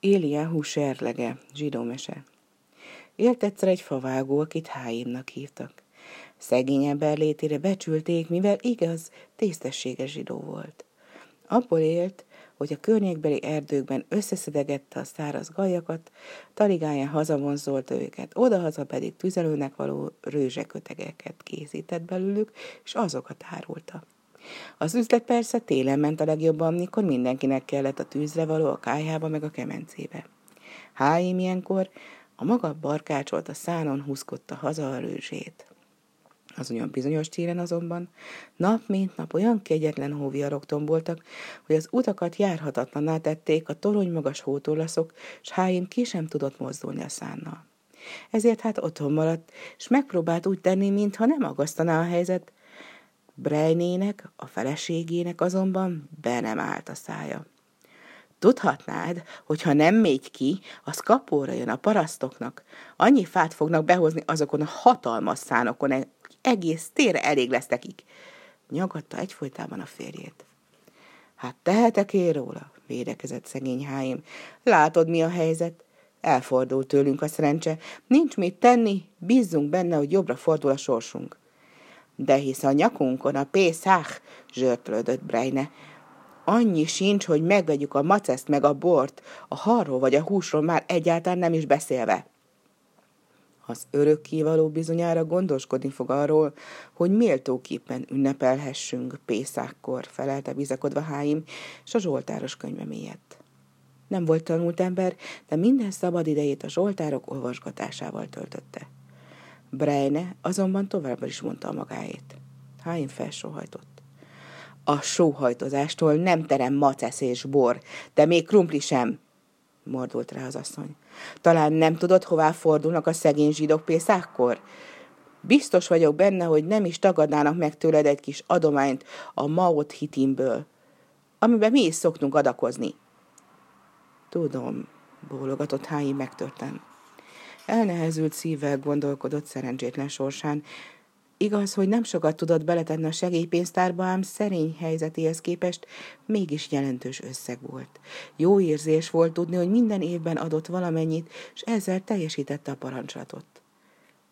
Éliáhu serlege, zsidó mese. Élt egyszer egy favágó, akit Háimnak hívtak. Szegény ember létére becsülték, mivel igaz, tisztességes zsidó volt. Abból élt, hogy a környékbeli erdőkben összeszedegette a száraz gajakat, taligáján hazavonzolta őket, odahaza pedig tüzelőnek való rőzsekötegeket készített belőlük, és azokat árulta. Az üzlet persze télen ment a legjobban, mikor mindenkinek kellett a tűzre való a kájhába meg a kemencébe. Háim ilyenkor a maga barkácsolt a szánon húzkodta haza a rőzsét. Az olyan bizonyos téren azonban nap mint nap olyan kegyetlen hóviarok tomboltak, hogy az utakat járhatatlaná tették a torony magas hótorlaszok, s Háim ki sem tudott mozdulni a szánnal. Ezért hát otthon maradt, és megpróbált úgy tenni, mintha nem agasztaná a helyzet, Brejnének, a feleségének azonban be nem állt a szája. Tudhatnád, hogy ha nem mégy ki, az kapóra jön a parasztoknak. Annyi fát fognak behozni azokon a hatalmas szánokon, hogy egész térre elég lesz nekik. Nyagatta egyfolytában a férjét. Hát tehetek én róla, védekezett szegény háim. Látod, mi a helyzet? Elfordult tőlünk a szerencse. Nincs mit tenni, bízzunk benne, hogy jobbra fordul a sorsunk de hisz a nyakunkon a pészák, zsörtölődött Brejne. Annyi sincs, hogy megvegyük a maceszt meg a bort, a harról vagy a húsról már egyáltalán nem is beszélve. Az örökkévaló bizonyára gondoskodni fog arról, hogy méltóképpen ünnepelhessünk Pészákkor, felelte bizakodva Háim, és a Zsoltáros könyve miatt. Nem volt tanult ember, de minden szabad idejét a Zsoltárok olvasgatásával töltötte. Brejne azonban továbbra is mondta a magáét. Háim felsóhajtott. A sóhajtozástól nem terem macesz és bor, de még krumpli sem, mordult rá az asszony. Talán nem tudod, hová fordulnak a szegény zsidók pészákkor? Biztos vagyok benne, hogy nem is tagadnának meg tőled egy kis adományt a Maot hitimből, amiben mi is szoktunk adakozni. Tudom, bólogatott Hái megtörtem. Elnehezült szívvel gondolkodott szerencsétlen sorsán. Igaz, hogy nem sokat tudott beletenni a segélypénztárba, ám szerény helyzetéhez képest mégis jelentős összeg volt. Jó érzés volt tudni, hogy minden évben adott valamennyit, és ezzel teljesítette a parancsolatot.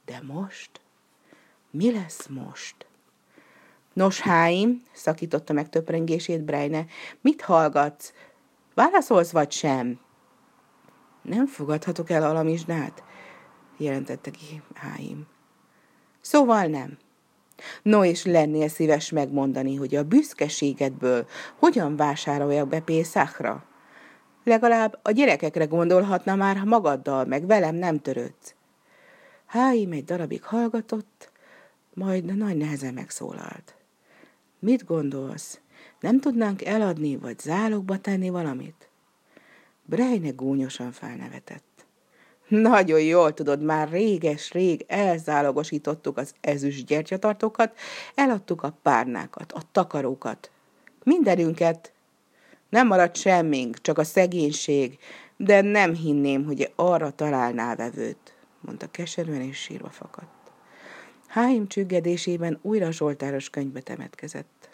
De most? Mi lesz most? Nos, Háim, szakította meg töprengését Brejne, mit hallgatsz? Válaszolsz vagy sem? Nem fogadhatok el alamizsnát jelentette ki Háim. Szóval nem. No, és lennél szíves megmondani, hogy a büszkeségedből hogyan vásároljak be Pészákra? Legalább a gyerekekre gondolhatna már, ha magaddal, meg velem nem törődsz. Háim egy darabig hallgatott, majd nagy nehezen megszólalt. Mit gondolsz? Nem tudnánk eladni, vagy zálogba tenni valamit? Brejne gúnyosan felnevetett. Nagyon jól tudod, már réges-rég elzálogosítottuk az ezüst gyertyatartókat, eladtuk a párnákat, a takarókat, mindenünket. Nem maradt semmink, csak a szegénység, de nem hinném, hogy arra találnál vevőt, mondta keserűen és sírva fakadt. Háim csüggedésében újra Zsoltáros könyvbe temetkezett.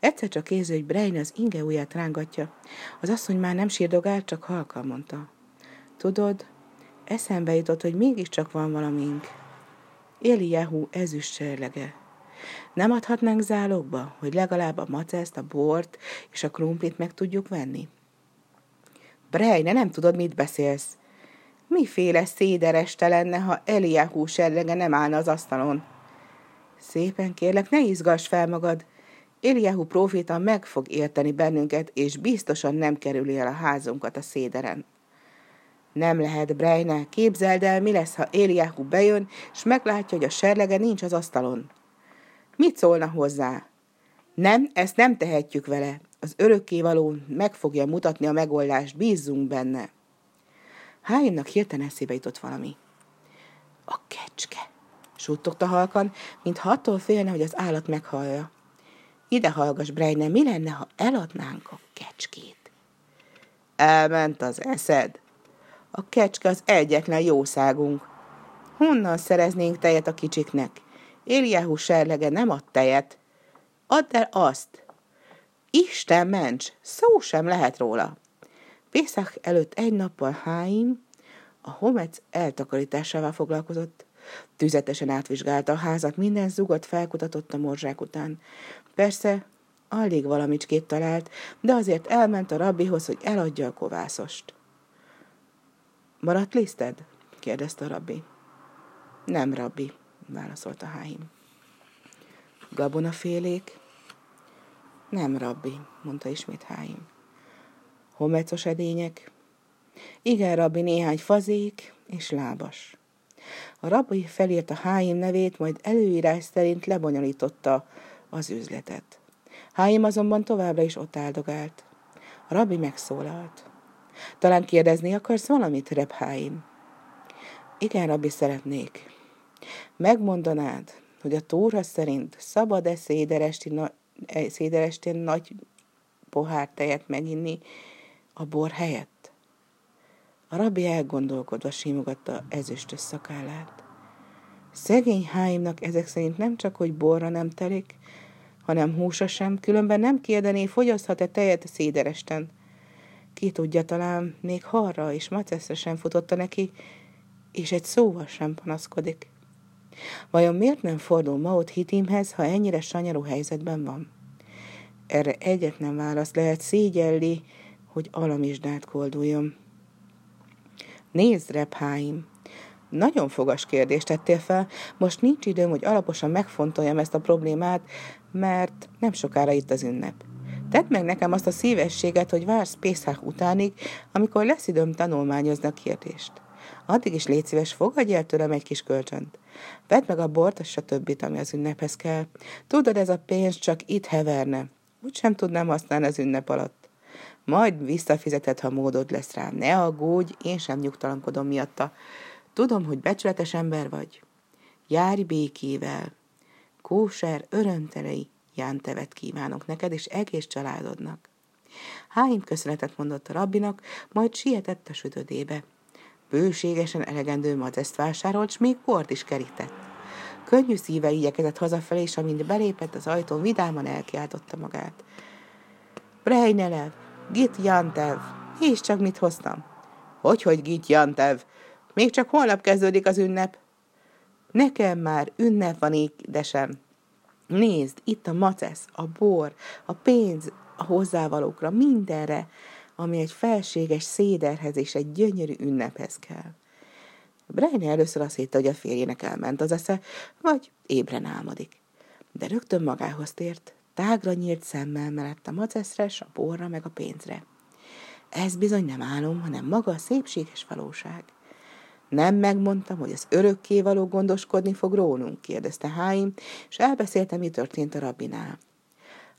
Egyszer csak érzi, hogy Brein az inge ujját rángatja. Az asszony már nem sírdogál, csak halkan mondta. Tudod, Eszembe jutott, hogy mégiscsak van valamink. Eliyahu ezüst serlege. Nem adhatnánk zálogba, hogy legalább a maceszt, a bort és a krumplit meg tudjuk venni? Brejne, nem tudod, mit beszélsz. Miféle szédereste lenne, ha Eliyahu serlege nem állna az asztalon? Szépen kérlek, ne izgass fel magad. Eliyahu proféta meg fog érteni bennünket, és biztosan nem kerüli el a házunkat a széderen. Nem lehet, Brejne, képzeld el, mi lesz, ha Éliáhu bejön, és meglátja, hogy a serlege nincs az asztalon. Mit szólna hozzá? Nem, ezt nem tehetjük vele. Az örökkévaló meg fogja mutatni a megoldást, bízzunk benne. Hájénnak hirtelen eszébe jutott valami. A kecske, suttogta halkan, mint attól félne, hogy az állat meghallja. Ide hallgass, Brejne, mi lenne, ha eladnánk a kecskét? Elment az eszed, a kecske az egyetlen jószágunk. Honnan szereznénk tejet a kicsiknek? Éliáhu serlege nem ad tejet. Add el azt. Isten ments, szó sem lehet róla. Pészak előtt egy nappal Háim a homec eltakarításával foglalkozott. Tüzetesen átvizsgálta a házat, minden zugot felkutatott a morzsák után. Persze, alig valamicskét talált, de azért elment a rabbihoz, hogy eladja a kovászost. Maradt liszted? kérdezte a rabbi. Nem, rabbi, válaszolta Háim. Gabonafélék? Nem, rabbi, mondta ismét Háim. Homecos edények? Igen, rabbi, néhány fazék és lábas. A rabbi felírta Háim nevét, majd előírás szerint lebonyolította az üzletet. Háim azonban továbbra is ott áldogált. A rabbi megszólalt. Talán kérdezni akarsz valamit, Reb Háim? Igen, rabbi, szeretnék. Megmondanád, hogy a tóra szerint szabad-e széderesti, e, széderestén nagy pohár tejet meginni a bor helyett? A rabbi elgondolkodva simogatta ezüstös szakállát. Szegény Háimnak ezek szerint nem csak, hogy borra nem telik, hanem húsa sem, különben nem kérdené, fogyaszthat-e tejet széderesten. Ki tudja, talán még harra és maceszre sem futotta neki, és egy szóval sem panaszkodik. Vajon miért nem fordul Maut hitimhez, ha ennyire sanyarú helyzetben van? Erre egyetlen válasz lehet szégyelli, hogy alamizsdát kolduljon. Nézd, Repháim! Nagyon fogas kérdést tettél fel, most nincs időm, hogy alaposan megfontoljam ezt a problémát, mert nem sokára itt az ünnep. Tedd meg nekem azt a szívességet, hogy vársz Pészák utánig, amikor lesz időm tanulmányozni a kérdést. Addig is légy szíves, fogadj el tőlem egy kis kölcsönt. Vedd meg a bort, többit, ami az ünnephez kell. Tudod, ez a pénz csak itt heverne. Úgy sem tudnám használni az ünnep alatt. Majd visszafizeted, ha módod lesz rá. Ne aggódj, én sem nyugtalankodom miatta. Tudom, hogy becsületes ember vagy. Járj békével. Kóser, örömtelei jántevet kívánok neked és egész családodnak. Háim köszönetet mondott a rabbinak, majd sietett a sütödébe. Bőségesen elegendő mazezt vásárolt, s még bort is kerített. Könnyű szíve igyekezett hazafelé, és amint belépett az ajtón, vidáman elkiáltotta magát. Brejnelev, Git Jantev, és csak mit hoztam? Hogy, hogy Git Jantev? Még csak holnap kezdődik az ünnep. Nekem már ünnep van édesem. Nézd, itt a macesz, a bor, a pénz, a hozzávalókra, mindenre ami egy felséges széderhez és egy gyönyörű ünnephez kell. Brejne először azt hitte, hogy a férjének elment az esze, vagy ébren álmodik. De rögtön magához tért, tágra nyílt szemmel mellett a maceszre, a borra, meg a pénzre. Ez bizony nem álom, hanem maga a szépséges valóság. Nem megmondtam, hogy az örökké való gondoskodni fog rólunk, kérdezte Háim, és elbeszélte, mi történt a rabinál.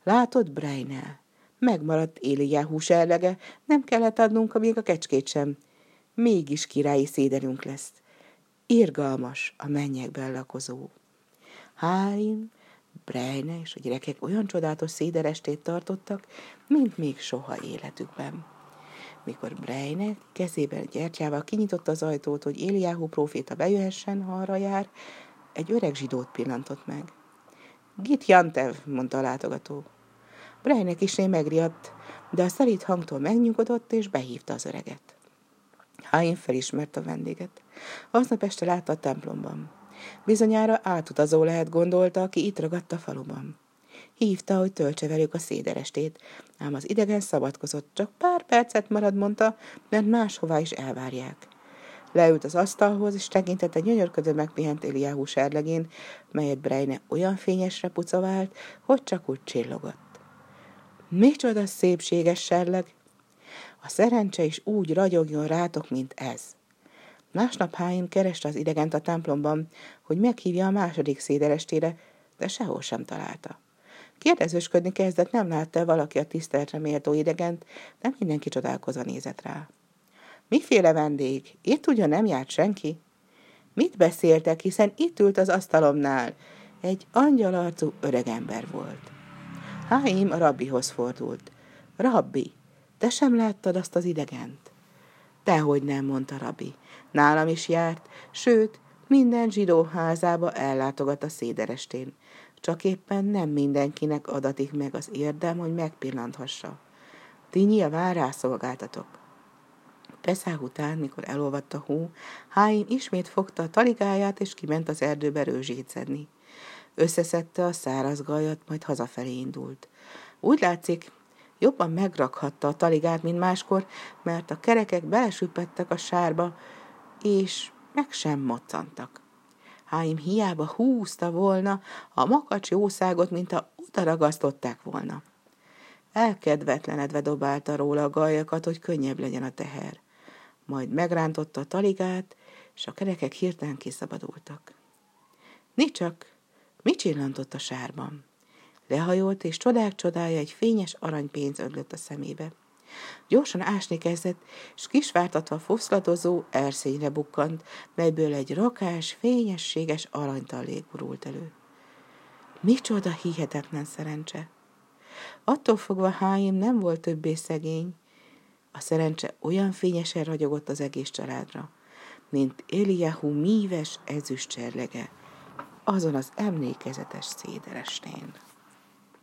Látod, Brejnel, Megmaradt Éliáhú serlege, nem kellett adnunk még a kecskét sem. Mégis királyi széderünk lesz. Irgalmas a mennyekben lakozó. Háim, Brejne és a gyerekek olyan csodálatos széderestét tartottak, mint még soha életükben. Mikor Brejne kezében gyertyával kinyitotta az ajtót, hogy Éliáhú próféta bejöhessen, ha arra jár, egy öreg zsidót pillantott meg. Git Jantev, mondta a látogató. Brejnek is megriadt, de a szelít hangtól megnyugodott, és behívta az öreget. Háin felismert a vendéget. Aznap este látta a templomban. Bizonyára átutazó lehet gondolta, aki itt ragadt a faluban. Hívta, hogy töltse velük a széderestét, ám az idegen szabadkozott, csak pár percet marad, mondta, mert máshová is elvárják. Leült az asztalhoz, és tekintett egy gyönyörködő megpihent Eliáhú serlegén, melyet Brejne olyan fényesre pucovált, hogy csak úgy csillogott. Micsoda szépséges serleg! A szerencse is úgy ragyogjon rátok, mint ez. Másnap Háim kereste az idegent a templomban, hogy meghívja a második széderestére, de sehol sem találta. Kérdezősködni kezdett, nem látta valaki a tiszteletre méltó idegent, de mindenki csodálkozva nézett rá. Miféle vendég? Itt ugyan nem járt senki? Mit beszéltek, hiszen itt ült az asztalomnál. Egy angyalarcú öregember volt. Háim a rabbihoz fordult. Rabbi, te sem láttad azt az idegent? Dehogy nem, mondta rabbi. Nálam is járt, sőt, minden zsidó házába ellátogat a széderestén. Csak éppen nem mindenkinek adatik meg az érdem, hogy megpillanthassa. Ti nyilván rászolgáltatok. Peszák után, mikor elolvadt a hó, Háim ismét fogta a taligáját, és kiment az erdőbe rőzsét szedni. Összeszedte a száraz gajat, majd hazafelé indult. Úgy látszik, jobban megrakhatta a taligát, mint máskor, mert a kerekek belesüppettek a sárba, és meg sem moccantak. Háim hiába húzta volna a makacs jószágot, mint a ragasztották volna. Elkedvetlenedve dobálta róla a gajakat, hogy könnyebb legyen a teher. Majd megrántotta a taligát, és a kerekek hirtelen kiszabadultak. Nicsak, mi csillantott a sárban? Lehajolt, és csodák csodája egy fényes aranypénz ödlött a szemébe. Gyorsan ásni kezdett, és kisvártatva foszladozó erszényre bukkant, melyből egy rakás, fényességes aranytallék burult elő. Micsoda hihetetlen szerencse! Attól fogva Háim nem volt többé szegény, a szerencse olyan fényesen ragyogott az egész családra, mint Eliahu míves ezüst cserlege azon az emlékezetes széderestén.